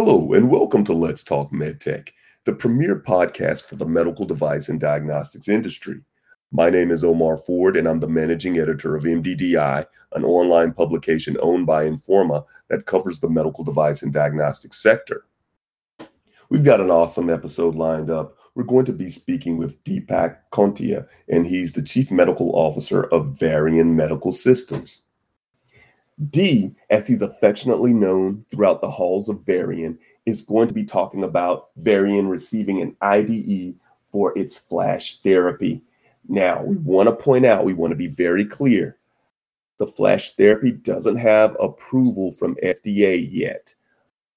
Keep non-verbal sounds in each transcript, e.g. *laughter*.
Hello, and welcome to Let's Talk MedTech, the premier podcast for the medical device and diagnostics industry. My name is Omar Ford, and I'm the managing editor of MDDI, an online publication owned by Informa that covers the medical device and diagnostics sector. We've got an awesome episode lined up. We're going to be speaking with Deepak Khuntia, and he's the Chief Medical Officer of Varian Medical Systems. D, as he's affectionately known throughout the halls of Varian, is going to be talking about Varian receiving an IDE for its flash therapy. Now, we want to point out, we want to be very clear. The flash therapy doesn't have approval from FDA yet,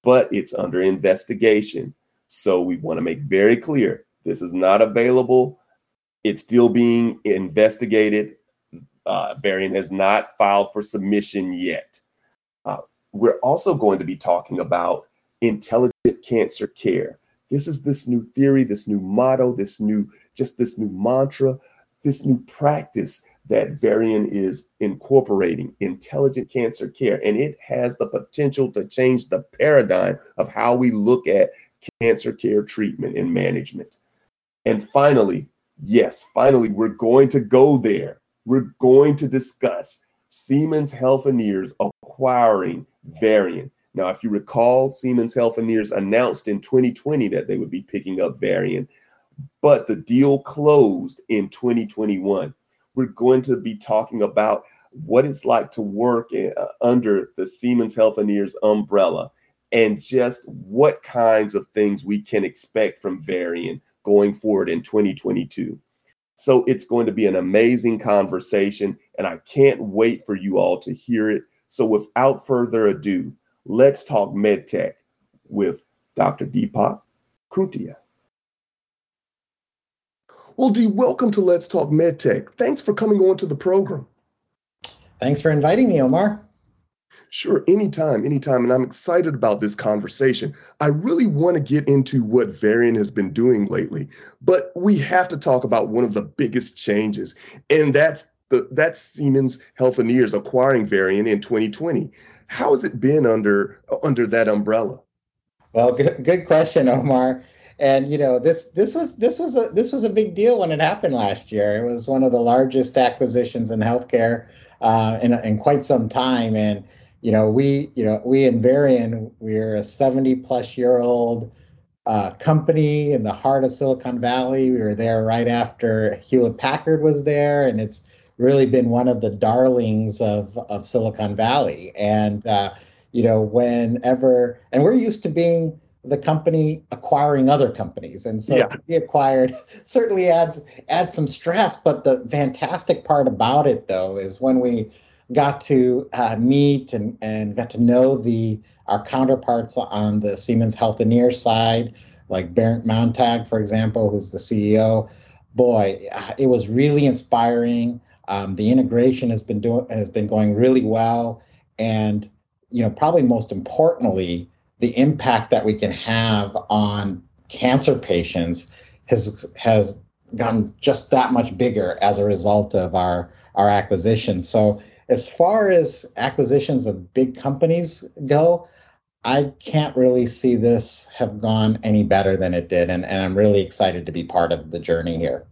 but it's under investigation. So we want to make very clear this is not available. It's still being investigated uh, Varian has not filed for submission yet. Uh, we're also going to be talking about intelligent cancer care. This is this new theory, this new motto, this new, just this new mantra, this new practice that Varian is incorporating intelligent cancer care. And it has the potential to change the paradigm of how we look at cancer care treatment and management. And finally, yes, finally, we're going to go there we're going to discuss Siemens Healthineers acquiring Varian. Now, if you recall, Siemens Healthineers announced in 2020 that they would be picking up Varian, but the deal closed in 2021. We're going to be talking about what it's like to work in, uh, under the Siemens Healthineers umbrella and just what kinds of things we can expect from Varian going forward in 2022. So it's going to be an amazing conversation, and I can't wait for you all to hear it. So without further ado, let's talk MedTech with Dr. Deepak Khuntia. Well, Dee, welcome to Let's Talk MedTech. Thanks for coming on to the program. Thanks for inviting me, Omar. Sure, anytime, anytime. And I'm excited about this conversation. I really want to get into what Varian has been doing lately, but we have to talk about one of the biggest changes, and that's the that's Siemens Healthineers acquiring Varian in 2020. How has it been under under that umbrella? Well, good, good question, Omar. And you know this this was this was a this was a big deal when it happened last year. It was one of the largest acquisitions in healthcare uh, in in quite some time, and you know, we, you know, we in Varian, we're a 70 plus year old uh, company in the heart of Silicon Valley. We were there right after Hewlett Packard was there, and it's really been one of the darlings of of Silicon Valley. And uh, you know, whenever, and we're used to being the company acquiring other companies, and so yeah. to be acquired *laughs* certainly adds adds some stress. But the fantastic part about it, though, is when we got to uh, meet and, and got to know the our counterparts on the Siemens Healthineers side, like Bernd Montag, for example, who's the CEO. Boy, uh, it was really inspiring. Um, the integration has been doing has been going really well, and you know probably most importantly, the impact that we can have on cancer patients has has gotten just that much bigger as a result of our our acquisition. So as far as acquisitions of big companies go, I can't really see this have gone any better than it did. And, and I'm really excited to be part of the journey here.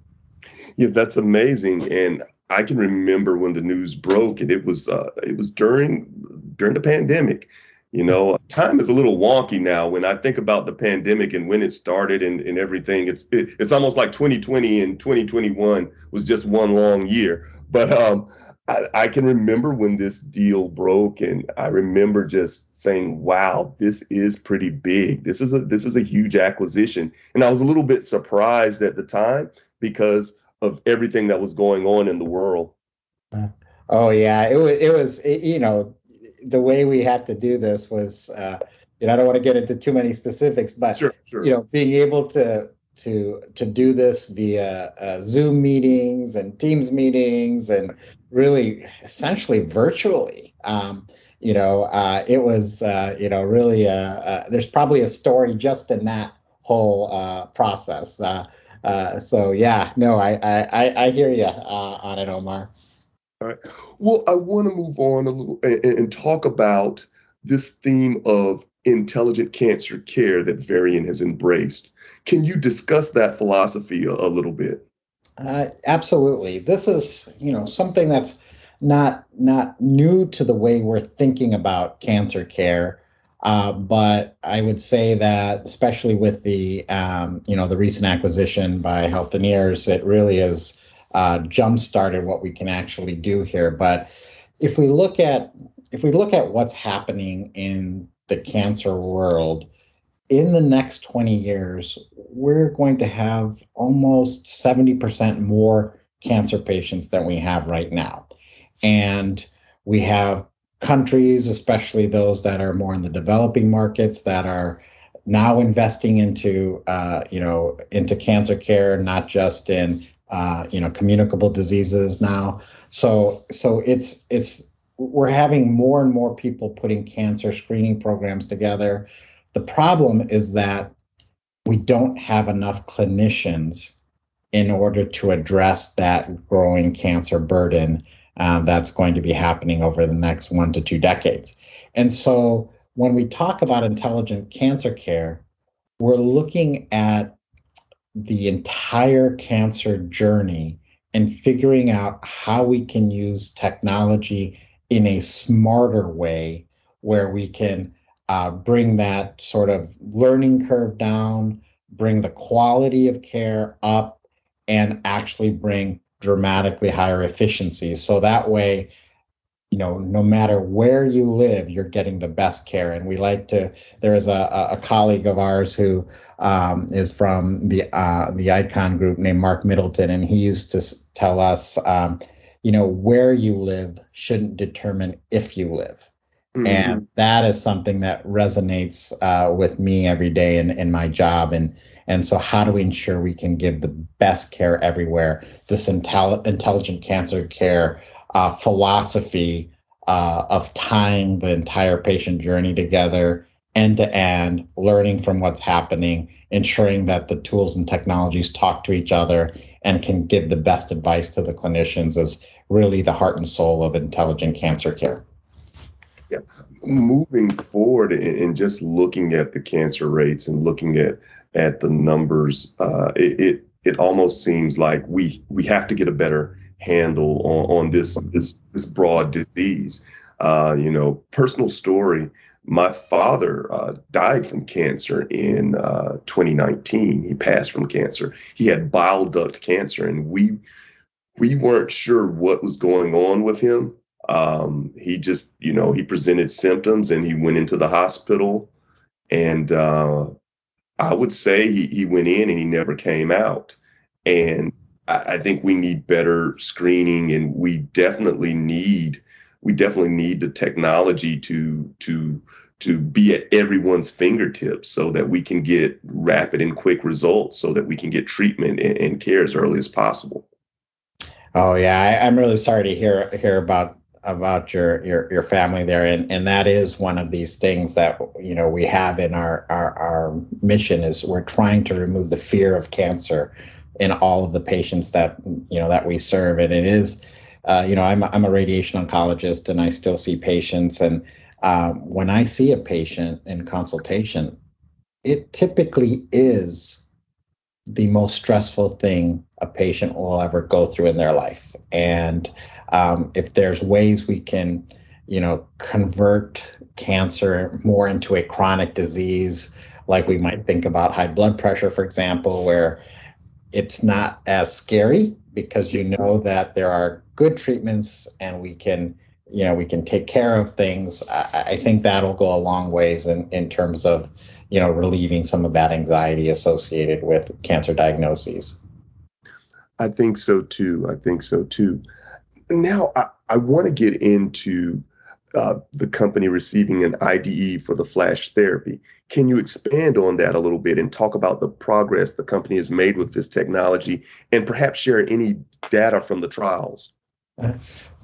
Yeah, that's amazing. And I can remember when the news broke and it was uh, it was during during the pandemic. You know, time is a little wonky now when I think about the pandemic and when it started and, and everything. It's it, it's almost like 2020 and 2021 was just one long year. But um, I, I, can remember when this deal broke, and I remember just saying, "Wow, this is pretty big. This is a this is a huge acquisition." And I was a little bit surprised at the time because of everything that was going on in the world. Oh yeah, it was it was it, you know the way we had to do this was uh, you know I don't want to get into too many specifics, but sure, sure. you know being able to to to do this via uh, Zoom meetings and Teams meetings and really essentially virtually. Um, you know, uh, it was uh, you know really uh, uh, there's probably a story just in that whole uh, process. so yeah, no, I I, I hear you on it, Omar. All right. Well, I want to move on a little and, and talk about this theme of intelligent cancer care that Varian has embraced. Can you discuss that philosophy a, a little bit? Uh, absolutely. This is, you know, something that's not not new to the way we're thinking about cancer care. Uh, but I would say that, especially with the um, you know the recent acquisition by Health Healthineers, it really has uh, jump started what we can actually do here. But if we look at if we look at what's happening in the cancer world, in the next 20 years, we're going to have almost 70% more cancer patients than we have right now. And we have countries, especially those that are more in the developing markets, that are now investing into uh, you know into cancer care, not just in uh, you know communicable diseases now. So so it's it's we're having more and more people putting cancer screening programs together. The problem is that we don't have enough clinicians in order to address that growing cancer burden uh, that's going to be happening over the next one to two decades. And so when we talk about intelligent cancer care, we're looking at the entire cancer journey and figuring out how we can use technology in a smarter way where we can uh, bring that sort of learning curve down, bring the quality of care up, and actually bring dramatically higher efficiency. So that way, you know, no matter where you live, you're getting the best care. And we like to. There is a, a colleague of ours who um, is from the uh, the Icon Group named Mark Middleton, and he used to tell us, um, you know, where you live shouldn't determine if you live. Mm-hmm. And that is something that resonates uh, with me every day in, in my job. And and so, how do we ensure we can give the best care everywhere? This intel- intelligent cancer care uh, philosophy uh, of tying the entire patient journey together, end to end, learning from what's happening, ensuring that the tools and technologies talk to each other and can give the best advice to the clinicians is really the heart and soul of intelligent cancer care. Yeah. Moving forward and just looking at the cancer rates and looking at at the numbers, uh, it, it, it almost seems like we we have to get a better handle on, on this this this broad disease. Uh, you know, personal story. My father uh, died from cancer in uh, 2019. He passed from cancer. He had bile duct cancer, and we we weren't sure what was going on with him. Um, he just, you know, he presented symptoms, and he went into the hospital. And uh, I would say he, he went in and he never came out. And I, I think we need better screening and we definitely need we definitely need the technology to to to be at everyone's fingertips so that we can get rapid and quick results so that we can get treatment and, and care as early as possible. Oh yeah, I, am really sorry to hear hear about about your your your family there. And and that is one of these things that you know we have in our our, our mission is we're trying to remove the fear of cancer in all of the patients that you know that we serve. And it is uh, you know I'm, I'm a radiation oncologist and i still see patients. And um, when i see a patient in consultation it typically is the most stressful thing a patient will ever go through in their life. And um, if there's ways we can, you know, convert cancer more into a chronic disease, like we might think about high blood pressure, for example, where it's not as scary because you know that there are good treatments and we can you know we can take care of things. I, I think that'll go a long ways in, in terms of you know relieving some of that anxiety associated with cancer diagnoses. I think so too. I think so too now I, I want to get into uh, the company receiving an IDE for the flash therapy. Can you expand on that a little bit and talk about the progress the company has made with this technology and perhaps share any data from the trials? Uh,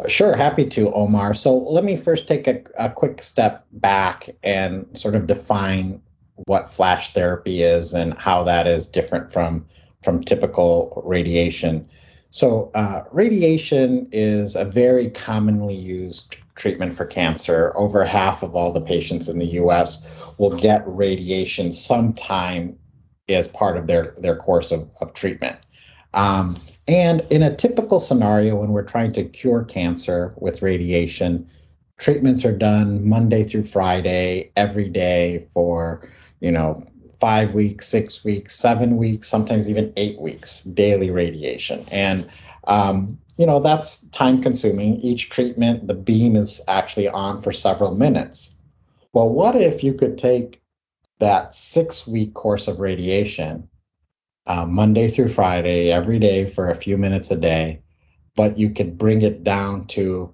sure, happy to, Omar. So let me first take a, a quick step back and sort of define what flash therapy is and how that is different from from typical radiation. So, uh, radiation is a very commonly used treatment for cancer. Over half of all the patients in the US will get radiation sometime as part of their, their course of, of treatment. Um, and in a typical scenario, when we're trying to cure cancer with radiation, treatments are done Monday through Friday, every day for, you know, five weeks, six weeks, seven weeks, sometimes even eight weeks, daily radiation. And, um, you know, that's time consuming. Each treatment, the beam is actually on for several minutes. Well, what if you could take that six week course of radiation, uh, Monday through Friday, every day for a few minutes a day, but you could bring it down to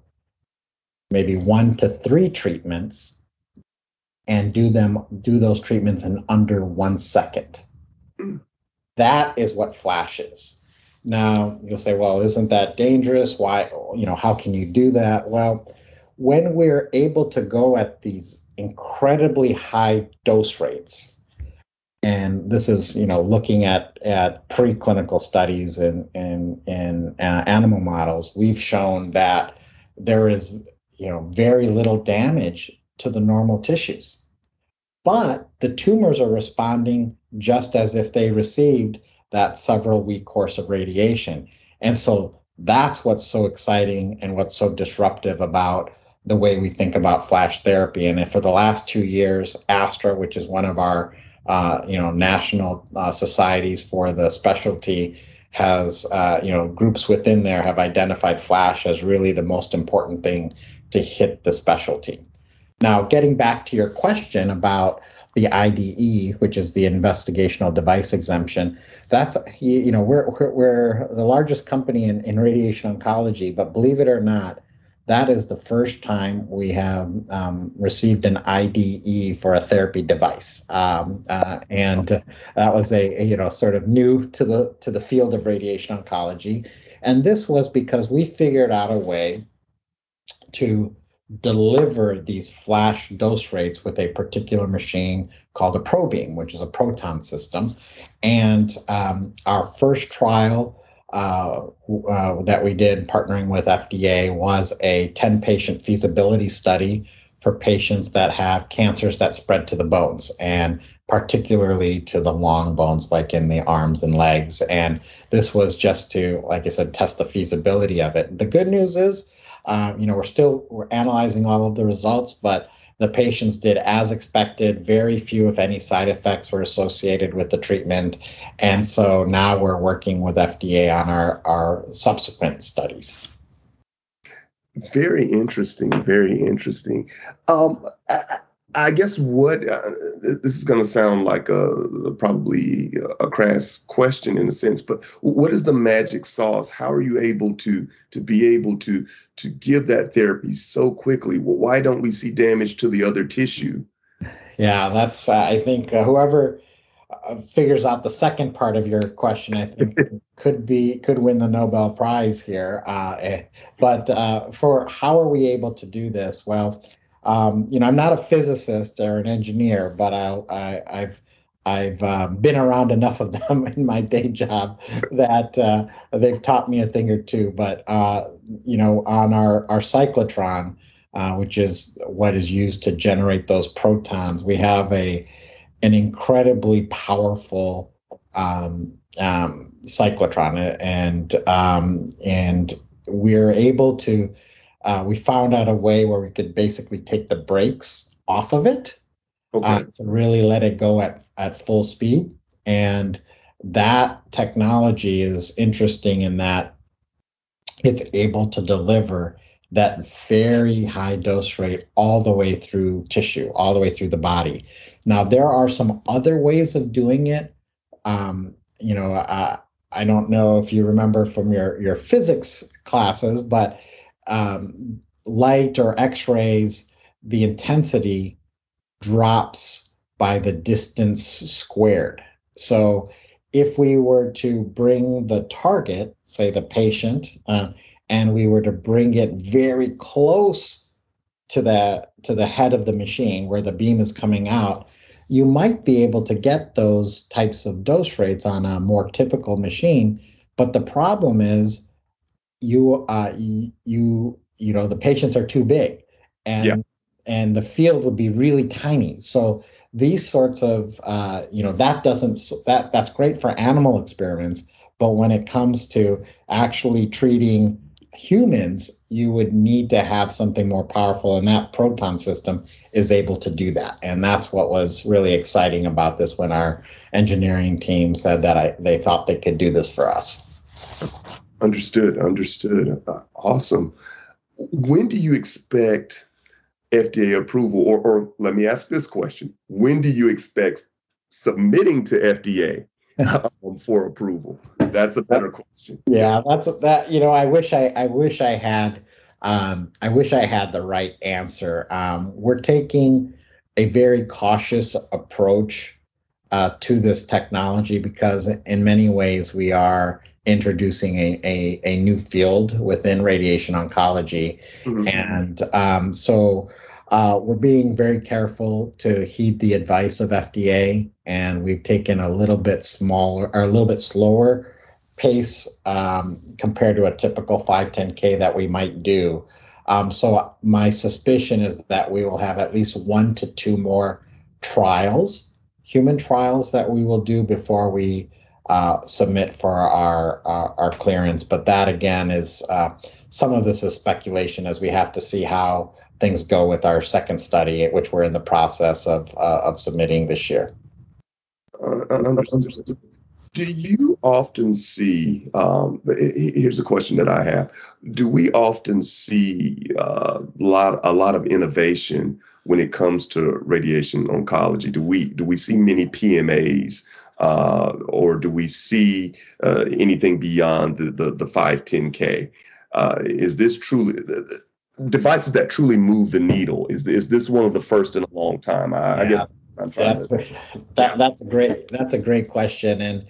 maybe one to three treatments and do them do those treatments in under one second. That is what flash is. Now you'll say, well, isn't that dangerous? Why, you know, how can you do that? Well, when we're able to go at these incredibly high dose rates, and this is, you know, looking at at preclinical studies and in uh, animal models, we've shown that there is, you know, very little damage to the normal tissues. But the tumors are responding just as if they received that several week course of radiation. And so that's what's so exciting and what's so disruptive about the way we think about flash therapy. And for the last two years, ASTRO, which is one of our uh, you know national uh, societies for the specialty, has uh, you know groups within there have identified flash as really the most important thing to hit the specialty. Now, getting back to your question about the IDE, which is the investigational device exemption, that's you know we're we're, the largest company in, in radiation oncology, but believe it or not, that is the first time we have um, received an IDE for a therapy device, um, uh, and that was a, a, you know sort of new to the to the field of radiation oncology, and this was because we figured out a way to deliver these flash dose rates with a particular machine called a ProBeam, which is a proton system. And um, our first trial uh, uh, that we did partnering with FDA was a 10 patient feasibility study for patients that have cancers that spread to the bones and particularly to the long bones like in the arms and legs and this was just to like i said test the feasibility of it the good news is uh, you know, we're still we're analyzing all of the results, but the patients did as expected. Very few, if any, side effects were associated with the treatment, and so now we're working with FDA on our our subsequent studies. Very interesting. Very interesting. Um, I, I guess what uh, this is going to sound like a probably a crass question in a sense, but what is the magic sauce? How are you able to to be able to to give that therapy so quickly? Why don't we see damage to the other tissue? Yeah, that's uh, I think uh, whoever uh, figures out the second part of your question, I think *laughs* could be could win the Nobel Prize here. Uh, eh, but uh, for how are we able to do this? Well um, you know, I'm not a physicist or an engineer, but I'll, I, I've I've um, been around enough of them *laughs* in my day job that uh, they've taught me a thing or two. But uh, you know, on our our cyclotron, uh, which is what is used to generate those protons, we have a an incredibly powerful um, um, cyclotron, and um, and we're able to uh, we found out a way where we could basically take the brakes off of it okay. uh, to really let it go at, at full speed. And that technology is interesting in that it's able to deliver that very high dose rate all the way through tissue, all the way through the body. Now, there are some other ways of doing it. Um, you know, uh, I don't know if you remember from your, your physics classes, but um, light or x-rays the intensity drops by the distance squared. So if we were to bring the target say the patient uh, and we were to bring it very close to the to the head of the machine where the beam is coming out you might be able to get those types of dose rates on a more typical machine. But the problem is you uh, you you know the patients are too big, and yeah. and the field would be really tiny. So these sorts of uh, you know that doesn't that that's great for animal experiments, but when it comes to actually treating humans, you would need to have something more powerful, and that proton system is able to do that. And that's what was really exciting about this when our engineering team said that I, they thought they could do this for us. Understood. Understood. Uh, awesome. When do you expect FDA approval? Or, or let me ask this question When do you expect submitting to FDA *laughs* um, for approval? That's a better question. Yeah, that's that. You know, I wish I, I wish I had, um, I wish I had the right answer. Um, we're taking a very cautious approach uh, to this technology because, in many ways, we are introducing a, a, a new field within radiation oncology. Mm-hmm. And um, so uh, we're being very careful to heed the advice of FDA, and we've taken a little bit smaller or a little bit slower pace um, compared to a typical 510K that we might do. Um, so my suspicion is that we will have at least one to two more trials, human trials that we will do before we uh, submit for our, our, our clearance. But that again is uh, some of this is speculation as we have to see how things go with our second study, which we're in the process of uh, of submitting this year. Uh, understood. Do you often see? Um, here's a question that I have: Do we often see a uh, lot a lot of innovation when it comes to radiation oncology? Do we do we see many PMAs uh, or do we see uh, anything beyond the the, the 510k? Uh, is this truly devices that truly move the needle? Is is this one of the first in a long time? I, yeah. I guess that's to, a, that, that's a great that's a great question and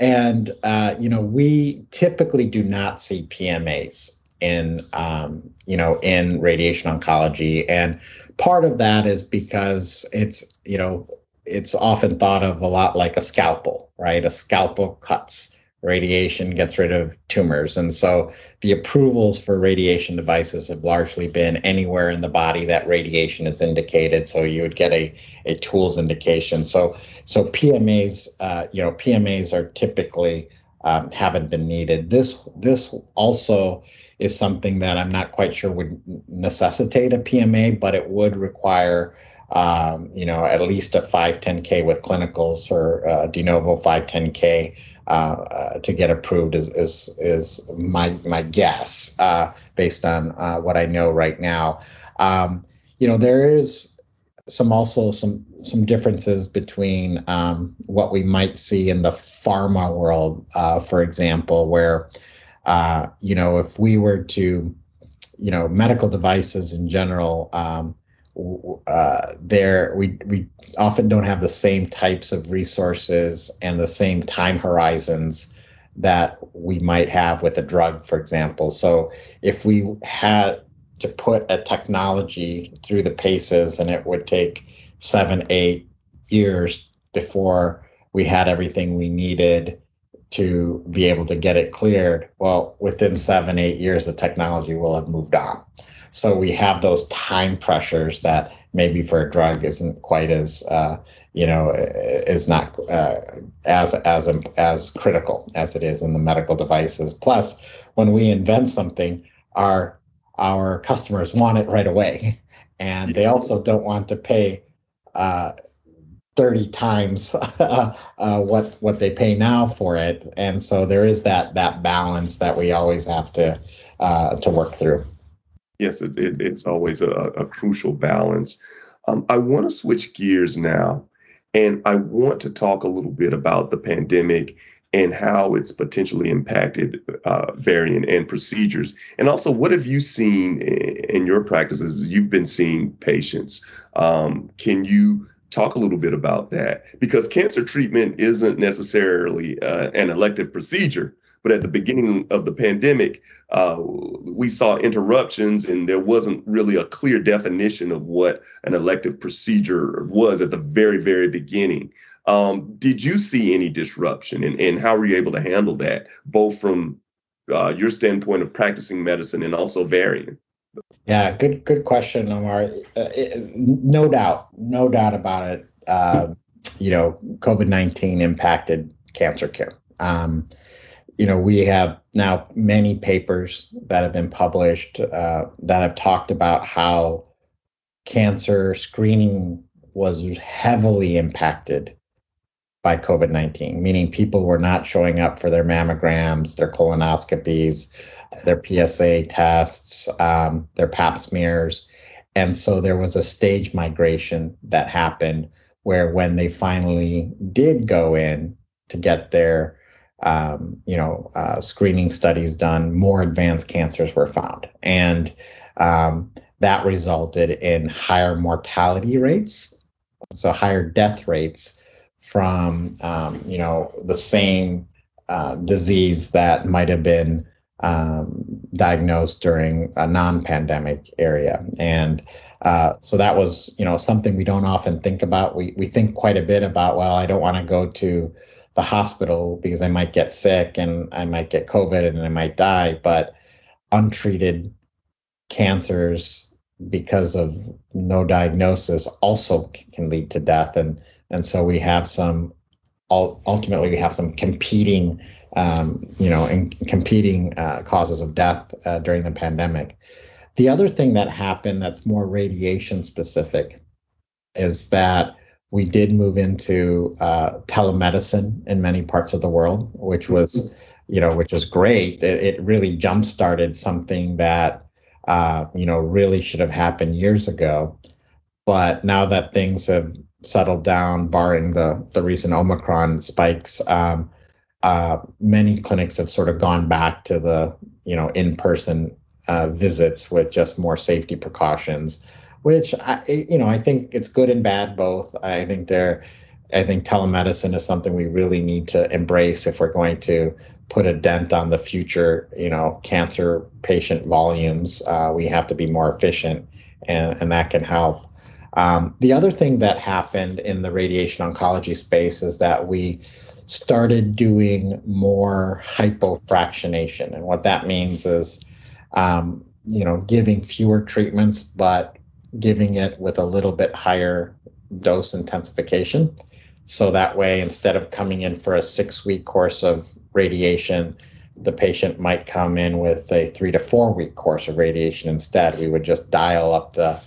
and uh, you know we typically do not see PMAs in um, you know in radiation oncology and part of that is because it's you know it's often thought of a lot like a scalpel, right? A scalpel cuts. Radiation gets rid of tumors. And so the approvals for radiation devices have largely been anywhere in the body that radiation is indicated. So you would get a, a tools indication. So so PMAs, uh, you know, PMAs are typically um, haven't been needed. This this also is something that I'm not quite sure would necessitate a PMA, but it would require um, you know, at least a 510K with clinicals or uh, de novo 510K uh, uh, to get approved is is, is my my guess uh, based on uh, what I know right now. Um, you know, there is some also some some differences between um, what we might see in the pharma world, uh, for example, where you know if we were to you know medical devices in general um, uh, there we we often don't have the same types of resources and the same time horizons that we might have with a drug, for example. So if we had to put a technology through the paces, and it would take seven, eight years before we had everything we needed to be able to get it cleared. Well, within seven, eight years, the technology will have moved on. So we have those time pressures that maybe for a drug isn't quite as uh, you know is not uh, as as as critical as it is in the medical devices. Plus, when we invent something, our our customers want it right away, and they also don't want to pay. Uh, 30 times *laughs* uh, what what they pay now for it and so there is that that balance that we always have to uh, to work through yes, it, it, it's always a, a crucial balance. Um, I want to switch gears now, and I want to talk a little bit about the pandemic and how it's potentially impacted uh, Varian and procedures. And also, what have you seen in, your practices? You've been seeing patients. Um, can you talk a little bit about that? Because cancer treatment isn't necessarily uh, an elective procedure. But at the beginning of the pandemic, uh, we saw interruptions, and there wasn't really a clear definition of what an elective procedure was at the very, very beginning. Um, did you see any disruption, and, and how were you able to handle that, both from uh, your standpoint of practicing medicine and also Varian? Yeah, good good question, Omar. Uh, it, no doubt, no doubt about it. Uh, you know, COVID nineteen impacted cancer care. Um, you know, we have now many papers that have been published uh, that have talked about how cancer screening was heavily impacted by COVID 19, meaning people were not showing up for their mammograms, their colonoscopies, their PSA tests, um, their pap smears. And so there was a stage migration that happened where when they finally did go in to get their um, you know uh, screening studies done, more advanced cancers were found, and um, that resulted in higher mortality rates, so higher death rates from um, you know the same uh, disease that might have been um, diagnosed during a non-pandemic area, and uh, so that was you know something we don't often think about. We we think quite a bit about well, I don't want to go to the hospital because I might get sick and I might get COVID and I might die, but untreated cancers because of no diagnosis also can lead to death. And and so we have some ultimately we have some competing um, you know in competing uh, causes of death uh, during the pandemic. The other thing that happened that's more radiation specific is that we did move into uh, telemedicine in many parts of the world which was you know which was great. It, it really jump started something that uh, you know, really should have happened years ago. But now that things have settled down, barring the the recent Omicron spikes, um, uh, many clinics have sort of gone back to the you know in person uh, visits with just more safety precautions, which I, you know I think it's good and bad both. I think they're I think telemedicine is something we really need to embrace if we're going to put a dent on the future, you know, cancer patient volumes. Uh, we have to be more efficient, and, and that can help. Um, the other thing that happened in the radiation oncology space is that we started doing more hypofractionation, and what that means is, um, you know, giving fewer treatments, but giving it with a little bit higher dose intensification. So that way, instead of coming in for a six week course of radiation, the patient might come in with a three to four week course of radiation instead. We would just dial up the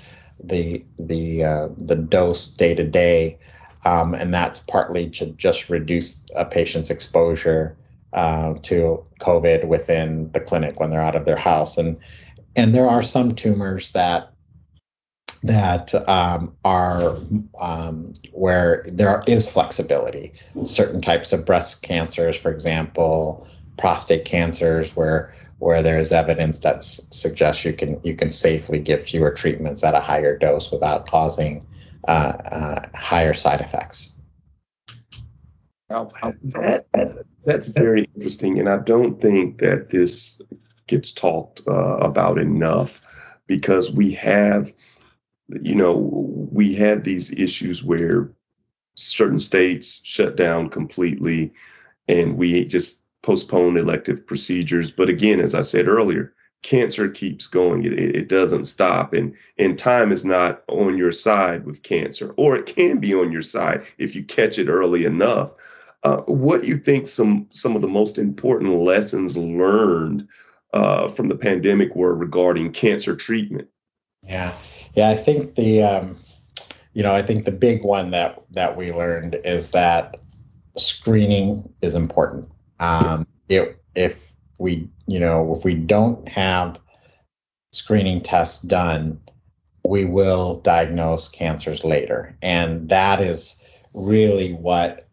the the uh, the dose day to day, um, and that's partly to just reduce a patient's exposure uh, to COVID within the clinic when they're out of their house. And and there are some tumors that that um, are um, where there is flexibility. Certain types of breast cancers, for example, prostate cancers, where where there's evidence that suggests you can you can safely give fewer treatments at a higher dose without causing uh, uh, higher side effects. that, that's very interesting, and I don't think that this gets talked uh, about enough because we have you know, we had these issues where certain states shut down completely and we just postponed elective procedures. But again, as I said earlier, cancer keeps going. It, it doesn't stop. And, and time is not on your side with cancer, or it can be on your side if you catch it early enough. Uh, what do you think some, some of the most important lessons learned uh, from the pandemic were regarding cancer treatment? Yeah. Yeah, I think the um, you know I think the big one that that we learned is that screening is important. Um, it, if we you know if we don't have screening tests done, we will diagnose cancers later, and that is really what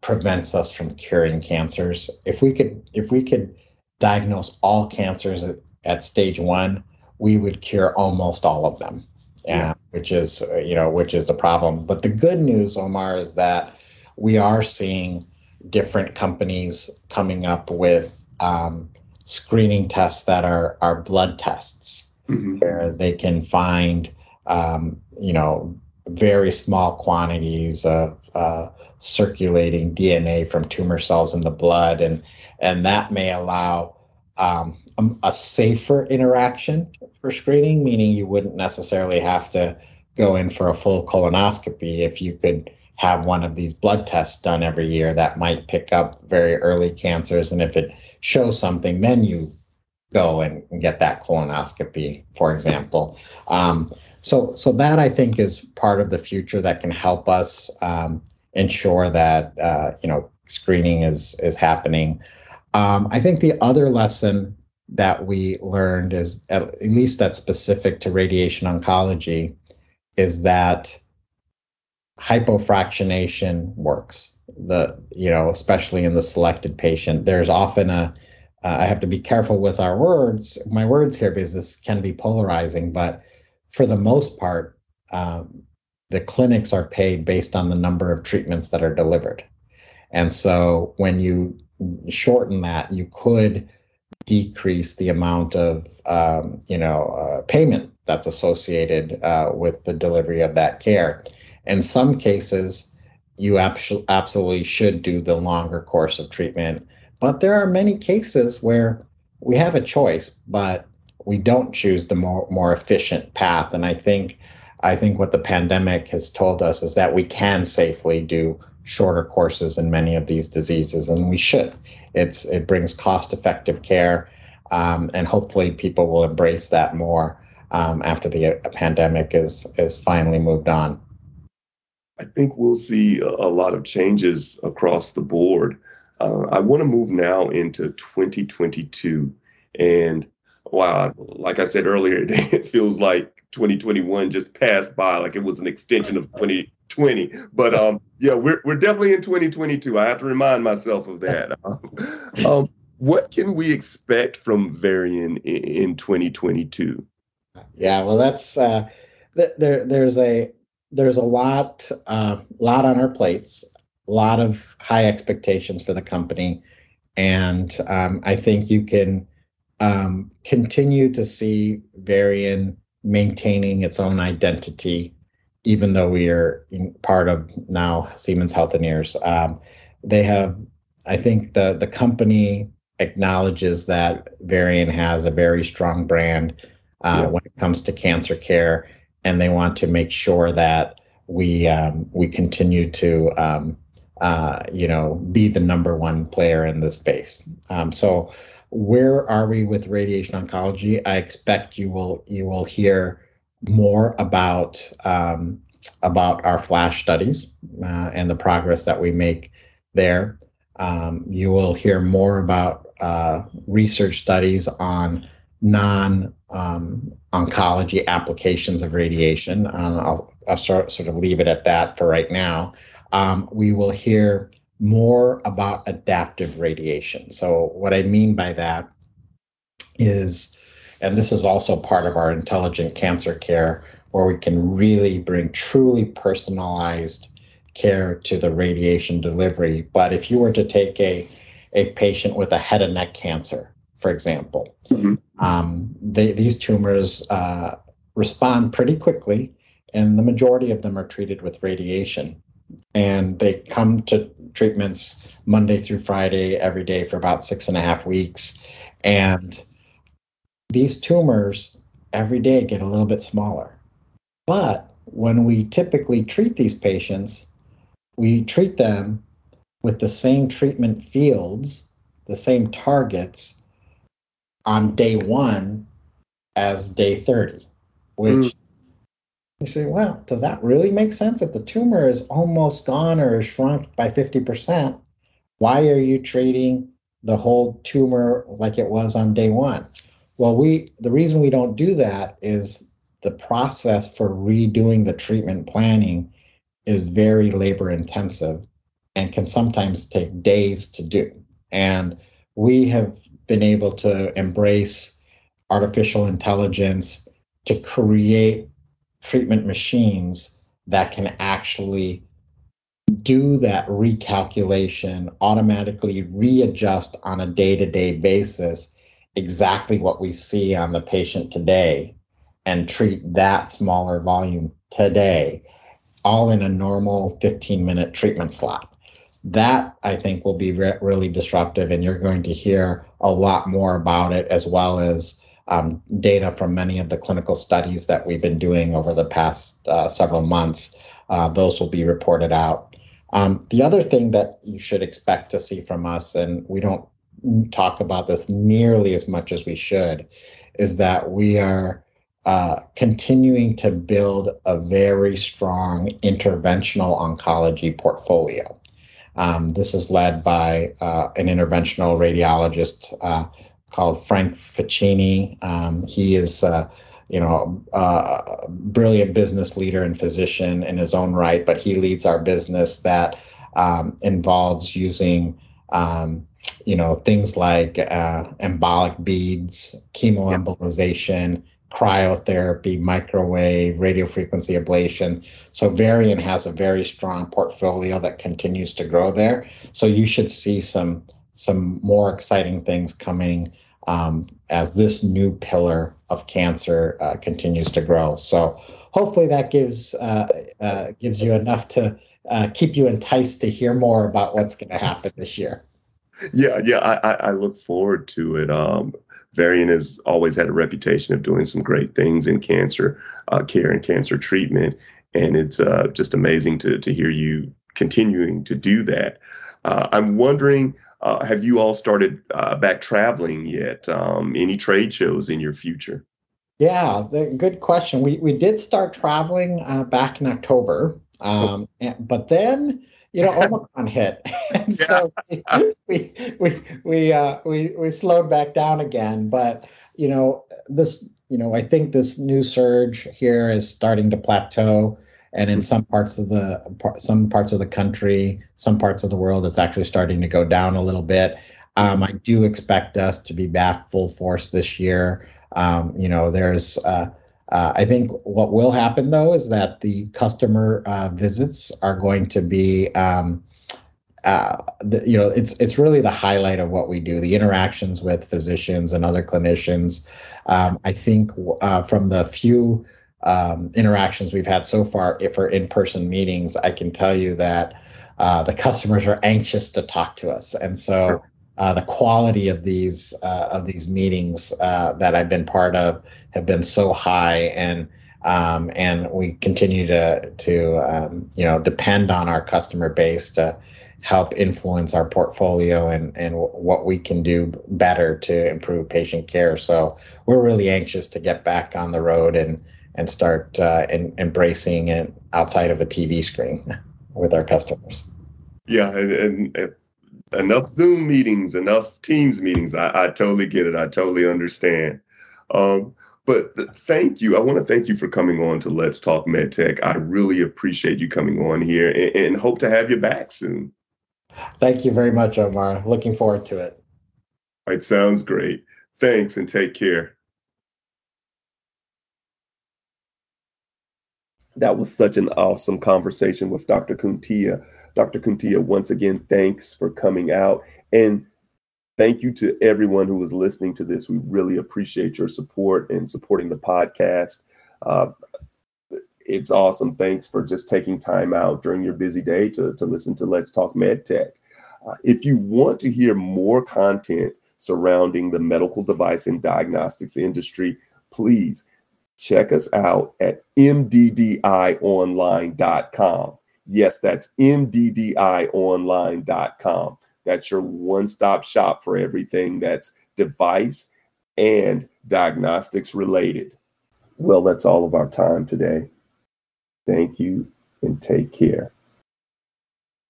prevents us from curing cancers. If we could if we could diagnose all cancers at, at stage one, we would cure almost all of them yeah. which is uh, you know which is the problem. But the good news, Omar, is that we are seeing different companies coming up with um, screening tests that are are blood tests, mm-hmm. where they can find um, you know very small quantities of uh, circulating DNA from tumor cells in the blood, and and that may allow um, a safer interaction for screening, meaning you wouldn't necessarily have to go in for a full colonoscopy if you could have one of these blood tests done every year that might pick up very early cancers. And if it shows something, then you go and, get that colonoscopy, for example. Um, so, so that I think is part of the future that can help us um, ensure that uh, you know screening is is happening. Um, I think the other lesson that we learned is at, least that's specific to radiation oncology is that hypofractionation works the you know especially in the selected patient there's often a uh, I have to be careful with our words, my words here, because this can be polarizing. But for the most part, um, the clinics are paid based on the number of treatments that are delivered. And so when you shorten that, you could decrease the amount of um, you know uh, payment that's associated uh, with the delivery of that care. In some cases, you absolutely should do the longer course of treatment but there are many cases where we have a choice, but we don't choose the more, more efficient path. And I think I think what the pandemic has told us is that we can safely do shorter courses in many of these diseases, and we should. It's it brings cost-effective care, um, and hopefully people will embrace that more um, after the uh, pandemic is is finally moved on. I think we'll see a lot of changes across the board. Uh, I want to move now into 2022. And wow, like I said earlier, *laughs* it feels like 2021 just passed by like it was an extension of 2020. But um, yeah, we're, we're definitely in 2022. I have to remind myself of that. *laughs* um, what can we expect from Varian in, in 2022? Yeah, well, that's uh, th- there. There's a there's a lot uh, lot on our plates a lot of high expectations for the company. And um, I think you can um, continue to see Varian maintaining its own identity, even though we are part of now Siemens Healthineers. Um, they have, I think, the the company acknowledges that Varian has a very strong brand uh, yeah. when it comes to cancer care, and they want to make sure that we um, we continue to um, uh, you know, be the number one player in this space. Um, so where are we with radiation oncology? I expect you will you will hear more about um, about our flash studies uh, and the progress that we make there. Um, you will hear more about uh, research studies on non um, oncology applications of radiation. I'll, I'll sort, sort of leave it at that for right now um, we will hear more about adaptive radiation. So, what I mean by that is, and this is also part of our intelligent cancer care, where we can really bring truly personalized care to the radiation delivery. But if you were to take a, a patient with a head and neck cancer, for example, mm-hmm. um, they, these tumors uh, respond pretty quickly, and the majority of them are treated with radiation and they come to treatments Monday through Friday every day for about six and a half weeks. And these tumors every day get a little bit smaller. But when we typically treat these patients, we treat them with the same treatment fields, the same targets on day one as day 30, which mm. You say, well, does that really make sense? If the tumor is almost gone or is shrunk by 50%, why are you treating the whole tumor like it was on day one? Well, we the reason we don't do that is the process for redoing the treatment planning is very labor intensive and can sometimes take days to do. And we have been able to embrace artificial intelligence to create treatment machines that can actually do that recalculation, automatically readjust on a day to day basis exactly what we see on the patient today and treat that smaller volume today, all in a normal 15 minute treatment slot. that I think will be re- really disruptive, and you're going to hear a lot more about it, as well as um, data from many of the clinical studies that we've been doing over the past uh, several months. Uh, those will be reported out. Um, the other thing that you should expect to see from us, and we don't talk about this nearly as much as we should, is that we are uh, continuing to build a very strong interventional oncology portfolio. Um, this is led by uh, an interventional radiologist uh, called Frank Ficini. Um, he is, uh, you know, a brilliant business leader and physician in his own right, but he leads our business that um, involves using, um, you know, things like uh, embolic beads, chemoembolization, cryotherapy, microwave, radiofrequency ablation. So Varian has a very strong portfolio that continues to grow there. So you should see some some more exciting things coming um, as this new pillar of cancer uh, continues to grow. So hopefully that gives uh, uh, gives you enough to uh, keep you enticed to hear more about what's going to happen this year. Yeah, yeah, I, I look forward to it. Um, Varian has always had a reputation of doing some great things in cancer uh, care and cancer treatment, and it's uh, just amazing to to hear you continuing to do that. I'm wondering uh, have you all started uh, back traveling yet? Um, any trade shows in your future? Yeah, the, good question. We we did start traveling uh, back in October, um, and, but then you know Omicron hit, *laughs* and so we we we uh, we we slowed back down again. But you know this, you know, I think this new surge here is starting to plateau and in some parts of the some parts of the country, some parts of the world, it's actually starting to go down a little bit. Um, I do expect us to be back full force this year. Um, you know, there's uh, uh, I think what will happen though is that the customer uh, visits are going to be um, uh, the, you know it's it's really the highlight of what we do the interactions with physicians and other clinicians. Um, i think uh, from the few um, interactions we've had so far if for in-person meetings i can tell you that uh, the customers are anxious to talk to us. And so uh, the quality of these uh, of these meetings uh, that i've been part of have been so high and um, and we continue to to um, you know depend on our customer base to help influence our portfolio and and what we can do better to improve patient care so we're really anxious to get back on the road and and start uh, in, embracing it outside of a TV screen *laughs* with our customers. Yeah, and, and, enough Zoom meetings, enough Teams meetings. I, I totally get it. I totally understand. Um, but thank you. I want to thank you for coming on to Let's Talk MedTech. I really appreciate you coming on here and, and hope to have you back soon. Thank you very much, Omar. Looking forward to it. All right, sounds great. Thanks and take care. That was such an awesome conversation with Dr. Khuntia. Dr. Khuntia, once again, thanks for coming out. And thank you to everyone who was listening to this. We really appreciate your support and supporting the podcast. Uh, it's awesome. Thanks for just taking time out during your busy day to, to listen to Let's Talk MedTech. Uh, if you want to hear more content surrounding the medical device and diagnostics industry, please check us out at mddionline.com. Yes, that's mddionline.com. That's your one stop shop for everything that's device and diagnostics related. Well, that's all of our time today. Thank you and take care.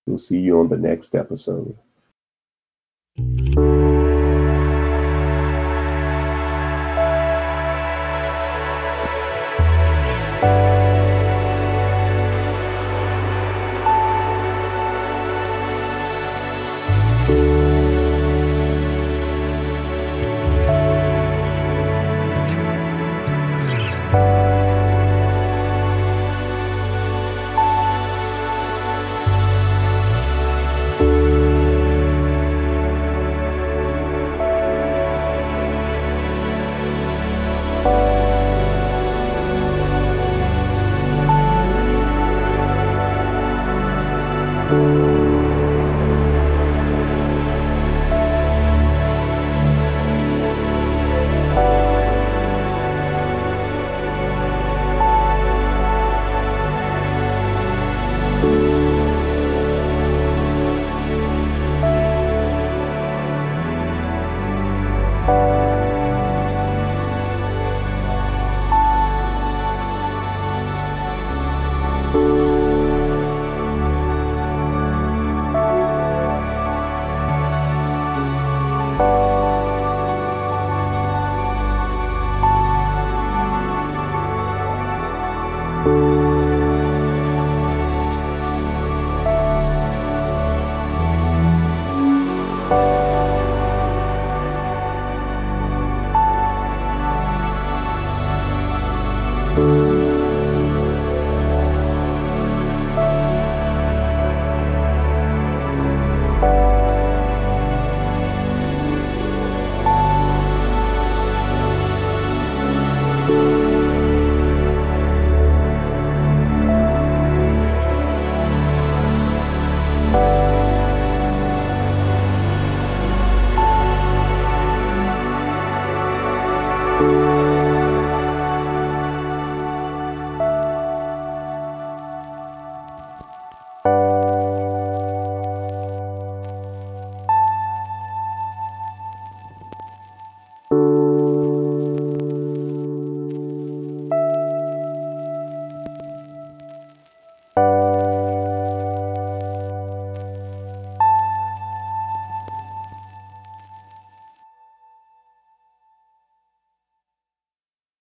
We'll see you on the next episode.